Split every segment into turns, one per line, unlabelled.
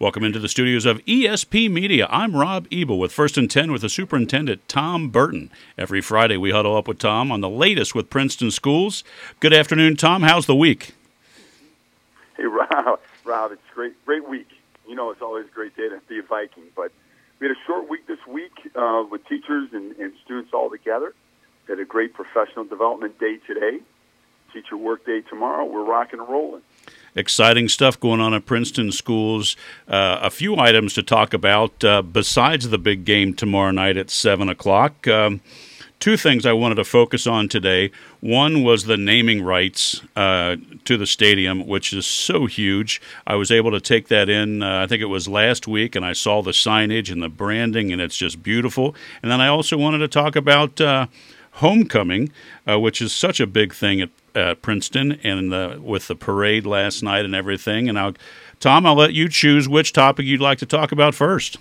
Welcome into the studios of ESP Media. I'm Rob Ebel with First and Ten with the superintendent Tom Burton. Every Friday we huddle up with Tom on the latest with Princeton schools. Good afternoon, Tom. How's the week?
Hey, Rob. Rob, it's great. Great week. You know, it's always a great day to be a Viking. But we had a short week this week uh, with teachers and, and students all together. We had a great professional development day today. Teacher work day tomorrow. We're rocking and rolling
exciting stuff going on at Princeton schools. Uh, a few items to talk about uh, besides the big game tomorrow night at 7 o'clock. Um, two things I wanted to focus on today. One was the naming rights uh, to the stadium, which is so huge. I was able to take that in, uh, I think it was last week, and I saw the signage and the branding, and it's just beautiful. And then I also wanted to talk about uh, homecoming, uh, which is such a big thing at at Princeton and the, with the parade last night and everything. And I'll, Tom, I'll let you choose which topic you'd like to talk about first.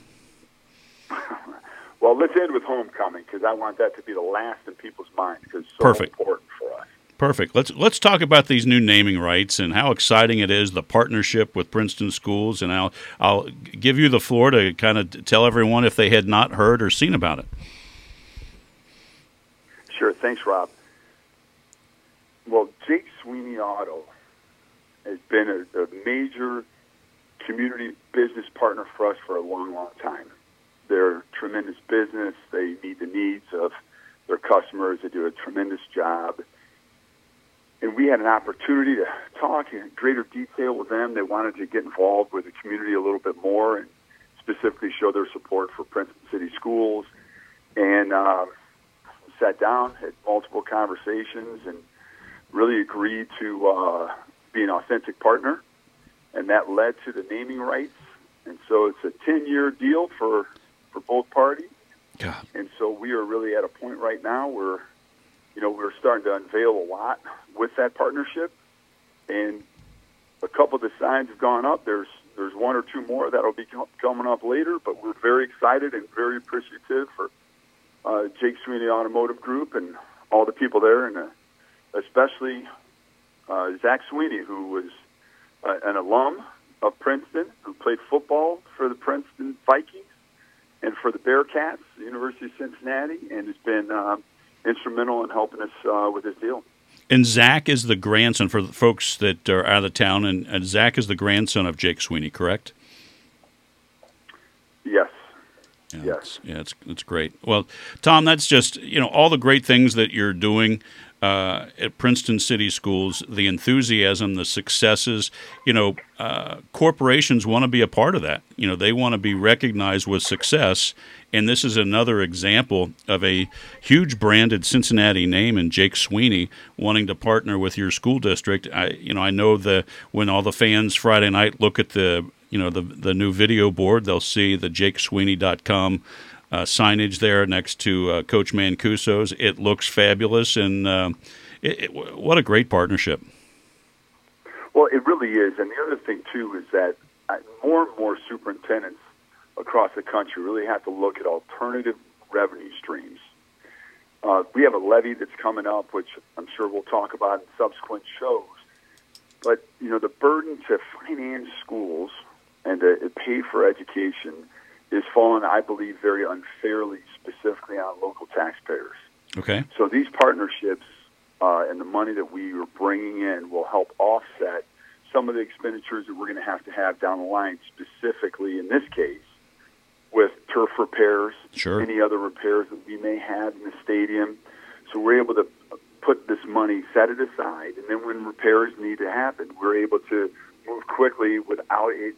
Well, let's end with homecoming because I want that to be the last in people's minds because it's so
Perfect.
important for us.
Perfect. Let's let's talk about these new naming rights and how exciting it is the partnership with Princeton schools. And I'll I'll give you the floor to kind of tell everyone if they had not heard or seen about it.
Sure. Thanks, Rob. Well, Jake Sweeney Auto has been a, a major community business partner for us for a long, long time. They're tremendous business. They meet the needs of their customers. They do a tremendous job. And we had an opportunity to talk in greater detail with them. They wanted to get involved with the community a little bit more and specifically show their support for Princeton City Schools. And uh, sat down, had multiple conversations, and really agreed to uh, be an authentic partner, and that led to the naming rights. And so it's a 10 year deal for, for both parties.
God.
And so we are really at a point right now where, you know, we're starting to unveil a lot with that partnership. And a couple of the signs have gone up. There's there's one or two more that'll be coming up later, but we're very excited and very appreciative for uh, Jake Sweeney Automotive Group and all the people there and the especially uh, Zach Sweeney, who was uh, an alum of Princeton, who played football for the Princeton Vikings and for the Bearcats, the University of Cincinnati, and has been uh, instrumental in helping us uh, with this deal.
And Zach is the grandson for the folks that are out of town, and, and Zach is the grandson of Jake Sweeney, correct?
Yes.
Yeah,
yes.
yeah, it's it's great. Well, Tom, that's just you know all the great things that you're doing uh, at Princeton City Schools, the enthusiasm, the successes. You know, uh, corporations want to be a part of that. You know, they want to be recognized with success. And this is another example of a huge branded Cincinnati name and Jake Sweeney wanting to partner with your school district. I, you know, I know the when all the fans Friday night look at the you know the the new video board, they'll see the JakeSweeney.com uh, signage there next to uh, Coach Mancuso's. It looks fabulous, and uh, it, it, what a great partnership.
Well, it really is. And the other thing, too, is that uh, more and more superintendents across the country really have to look at alternative revenue streams. Uh, we have a levy that's coming up, which I'm sure we'll talk about in subsequent shows. But, you know, the burden to finance schools and to pay for education – is fallen, I believe, very unfairly, specifically on local taxpayers.
Okay.
So these partnerships uh, and the money that we are bringing in will help offset some of the expenditures that we're going to have to have down the line, specifically in this case with turf repairs,
sure.
any other repairs that we may have in the stadium. So we're able to put this money, set it aside, and then when repairs need to happen, we're able to move quickly without it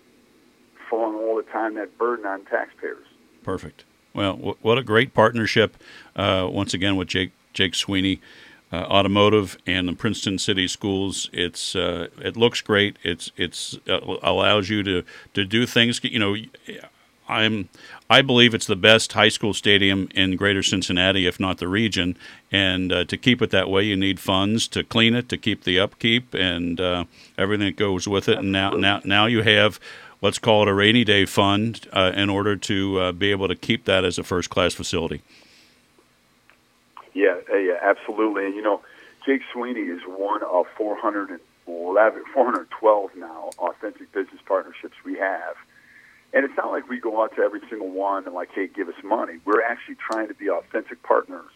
falling all the time that burden on taxpayers.
Perfect. Well, w- what a great partnership uh, once again with Jake Jake Sweeney. Uh, automotive and the Princeton City Schools. It's uh, it looks great. It's it's uh, allows you to to do things. You know, I'm I believe it's the best high school stadium in Greater Cincinnati, if not the region. And uh, to keep it that way, you need funds to clean it, to keep the upkeep, and uh, everything that goes with it. And now now now you have let's call it a rainy day fund uh, in order to uh, be able to keep that as a first class facility.
Yeah, uh, yeah, absolutely. And you know, Jake Sweeney is one of 411, 412 now authentic business partnerships we have. And it's not like we go out to every single one and like, hey, give us money. We're actually trying to be authentic partners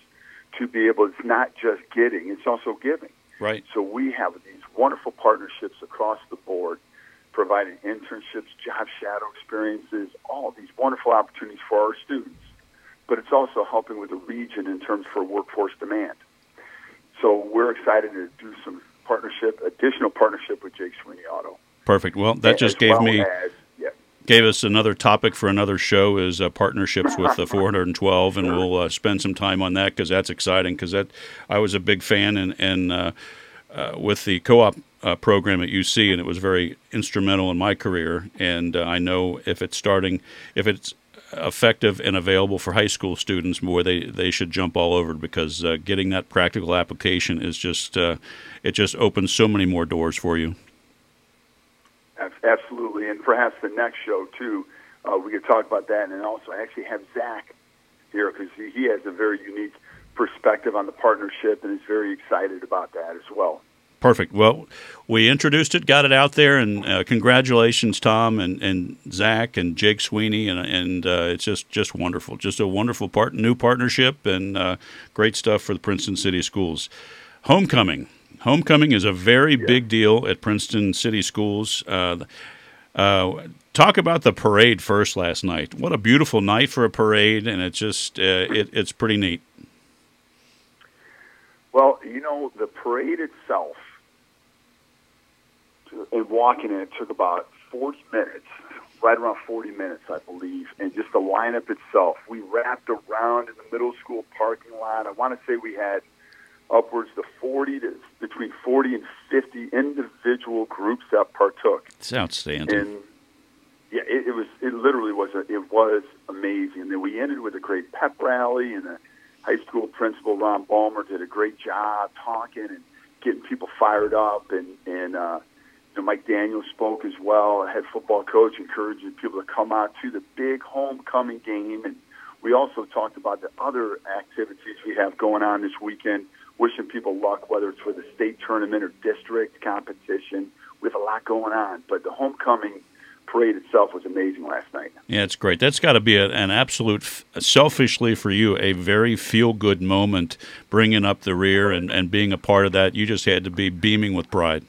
to be able. It's not just getting; it's also giving.
Right.
So we have these wonderful partnerships across the board, providing internships, job shadow experiences, all these wonderful opportunities for our students. But it's also helping with the region in terms for workforce demand. So we're excited to do some partnership, additional partnership with Jake Sweeney Auto.
Perfect. Well, that just
As
gave
well
me
as- yeah.
gave us another topic for another show is uh, partnerships with the 412 and we'll uh, spend some time on that because that's exciting because that i was a big fan and, and uh, uh, with the co-op uh, program at uc and it was very instrumental in my career and uh, i know if it's starting if it's effective and available for high school students boy they, they should jump all over because uh, getting that practical application is just uh, it just opens so many more doors for you
Absolutely, and perhaps the next show too, we could talk about that. And also, I actually have Zach here because he has a very unique perspective on the partnership and is very excited about that as well.
Perfect. Well, we introduced it, got it out there, and uh, congratulations, Tom and, and Zach and Jake Sweeney, and and uh, it's just just wonderful, just a wonderful part, new partnership, and uh, great stuff for the Princeton City Schools. Homecoming, homecoming is a very big deal at Princeton City Schools. Uh, uh, talk about the parade first last night. What a beautiful night for a parade, and it just uh, it, it's pretty neat.
Well, you know, the parade itself and walking in, it took about 40 minutes, right around 40 minutes, I believe. And just the lineup itself, we wrapped around in the middle school parking lot. I want to say we had upwards to 40 to between 40 and 50 individual groups that partook.
It's outstanding.
And yeah, it, it was. It literally was. A, it was amazing. And then we ended with a great pep rally, and the high school principal Ron Balmer did a great job talking and getting people fired up. And and uh, you know, Mike Daniels spoke as well. A head football coach encouraging people to come out to the big homecoming game. And we also talked about the other activities we have going on this weekend. Wishing people luck, whether it's for the state tournament or district competition. We have a lot going on, but the homecoming parade itself was amazing last night.
Yeah, it's great. That's got to be a, an absolute, selfishly for you, a very feel good moment bringing up the rear and, and being a part of that. You just had to be beaming with pride.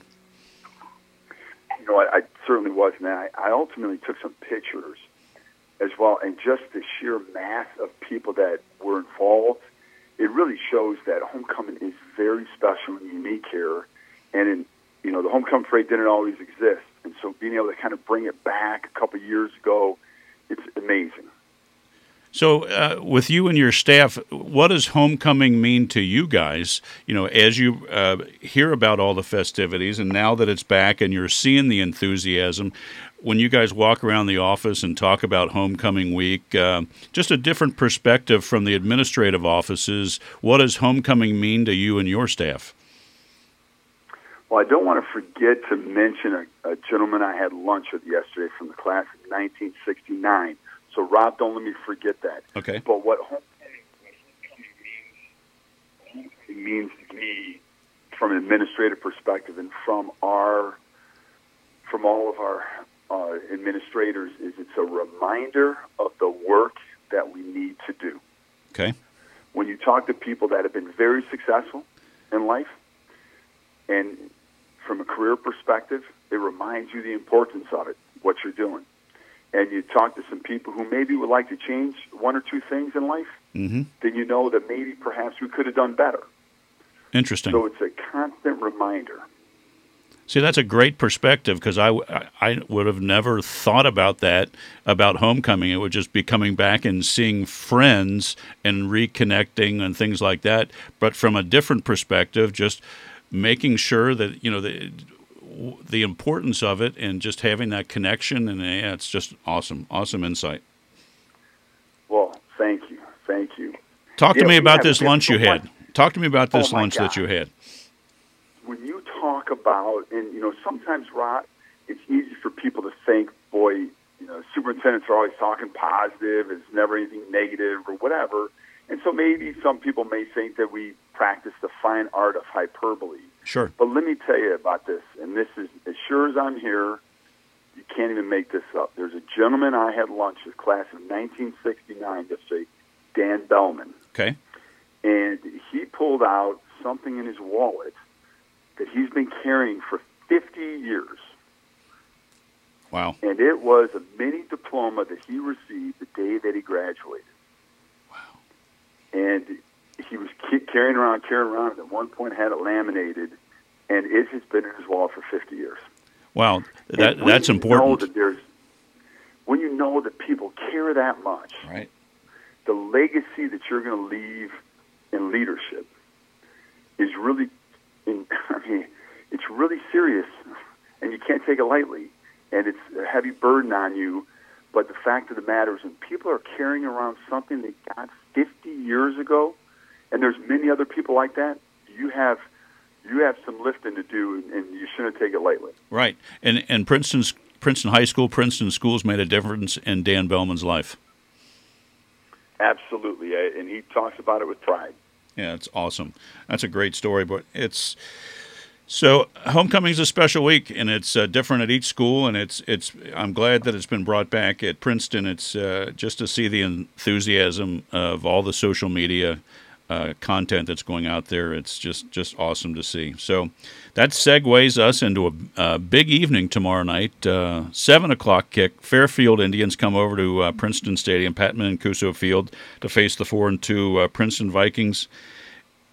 Know, I, I certainly was, and I, I ultimately took some pictures as well, and just the sheer mass of people that were involved, it really shows that homecoming is very special and unique here. And in you know, the homecoming parade didn't always exist, and so being able to kind of bring it back a couple years ago, it's amazing.
So, uh, with you and your staff, what does homecoming mean to you guys? You know, as you uh, hear about all the festivities, and now that it's back and you're seeing the enthusiasm, when you guys walk around the office and talk about homecoming week, uh, just a different perspective from the administrative offices. What does homecoming mean to you and your staff?
Well, I don't want to forget to mention a, a gentleman I had lunch with yesterday from the class of 1969. So, Rob, don't let me forget that.
Okay.
But what homecoming, what homecoming means, homecoming means to me, from an administrative perspective, and from our, from all of our uh, administrators, is it's a reminder of the work that we need to do.
Okay.
When you talk to people that have been very successful in life, and from a career perspective, it reminds you the importance of it, what you're doing. And you talk to some people who maybe would like to change one or two things in life,
Mm-hmm.
then you know that maybe perhaps we could have done better.
Interesting.
So it's a constant reminder.
See, that's a great perspective because I, I would have never thought about that about homecoming. It would just be coming back and seeing friends and reconnecting and things like that. But from a different perspective, just making sure that you know the the importance of it and just having that connection and eh, yeah, it's just awesome, awesome insight.
Well, thank you, thank you.
Talk to me about this lunch you had. Talk to me about this
Oh,
lunch that you had.
When you talk about, and you know, sometimes, Rod, it's easy for people to think, boy, you know, superintendents are always talking positive. It's never anything negative or whatever. And so maybe some people may think that we practice the fine art of hyperbole.
Sure.
But let me tell you about this, and this is as sure as I'm here, you can't even make this up. There's a gentleman I had lunch with, class of 1969, yesterday, Dan Bellman.
Okay.
And he pulled out something in his wallet that he's been carrying for 50 years.
Wow.
And it was a mini diploma that he received the day that he graduated.
Wow.
And he was carrying around, carrying around, and at one point had it laminated, and it has been in his wall for 50 years.
Wow, that that's important.
that there's, when you know that people care that much,
right?
The legacy that you're going to leave in leadership is really, in, I mean, it's really serious, and you can't take it lightly, and it's a heavy burden on you. But the fact of the matter is, when people are carrying around something they got 50 years ago, and there's many other people like that, you have you have some lifting to do, and you shouldn't take it lightly.
Right, and and Princeton's Princeton High School, Princeton schools made a difference in Dan Bellman's life.
Absolutely, and he talks about it with pride.
Yeah, it's awesome. That's a great story, but it's so homecoming is a special week, and it's uh, different at each school. And it's it's. I'm glad that it's been brought back at Princeton. It's uh, just to see the enthusiasm of all the social media uh, content that's going out there. It's just just awesome to see. So that segues us into a, a big evening tomorrow night. Uh, Seven o'clock kick. Fairfield Indians come over to uh, Princeton Stadium, Patman and Mancuso Field, to face the four and two uh, Princeton Vikings.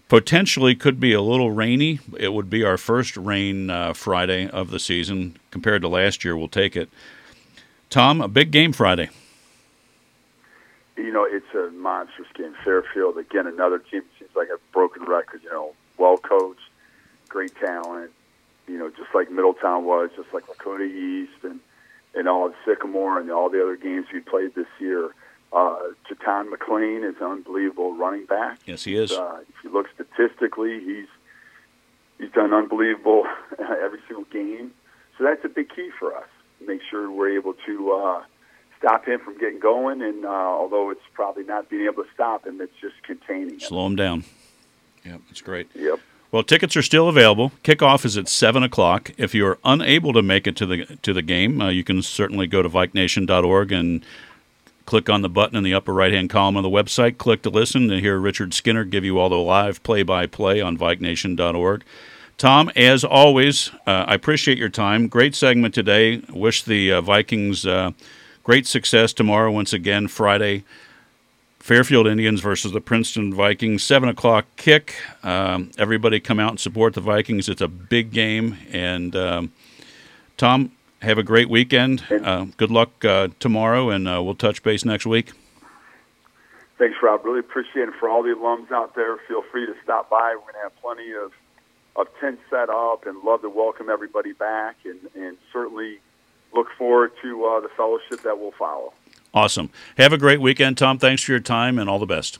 Potentially could be a little rainy. It would be our first rain uh, Friday of the season compared to last year. We'll take it. Tom, a big game Friday
you know, it's a monstrous game. Fairfield, again, another team seems like a broken record, you know, well coached, great talent, you know, just like Middletown was, just like Lakota East and, and all of Sycamore and all the other games we played this year. Uh, Jatan McLean is an unbelievable running back.
Yes, he is.
Uh, if you look statistically, he's he's done unbelievable every single game. So that's a big key for us. Make sure we're able to uh, stop him from getting going. And uh, although it's probably not being able to stop him, it's just containing.
Slow him down. Yep, that's great.
Yep.
Well, tickets are still available. Kickoff is at seven o'clock. If you're unable to make it to the to the game, uh, you can certainly go to VikeNation.org and click on the button in the upper right hand column of the website. Click to listen and hear Richard Skinner give you all the live play by play on VikeNation.org. Tom, as always, uh, I appreciate your time. Great segment today. Wish the uh, Vikings uh, Great success tomorrow, once again, Friday. Fairfield Indians versus the Princeton Vikings, 7 o'clock kick. Um, everybody come out and support the Vikings. It's a big game. And um, Tom, have a great weekend. Uh, good luck uh, tomorrow, and uh, we'll touch base next week.
Thanks, Rob. Really appreciate it. For all the alums out there, feel free to stop by. We're going to have plenty of, of tents set up and love to welcome everybody back. And, and certainly – look forward to uh, the fellowship that will follow.
Awesome. Have a great weekend, Tom. Thanks for your time and all the best.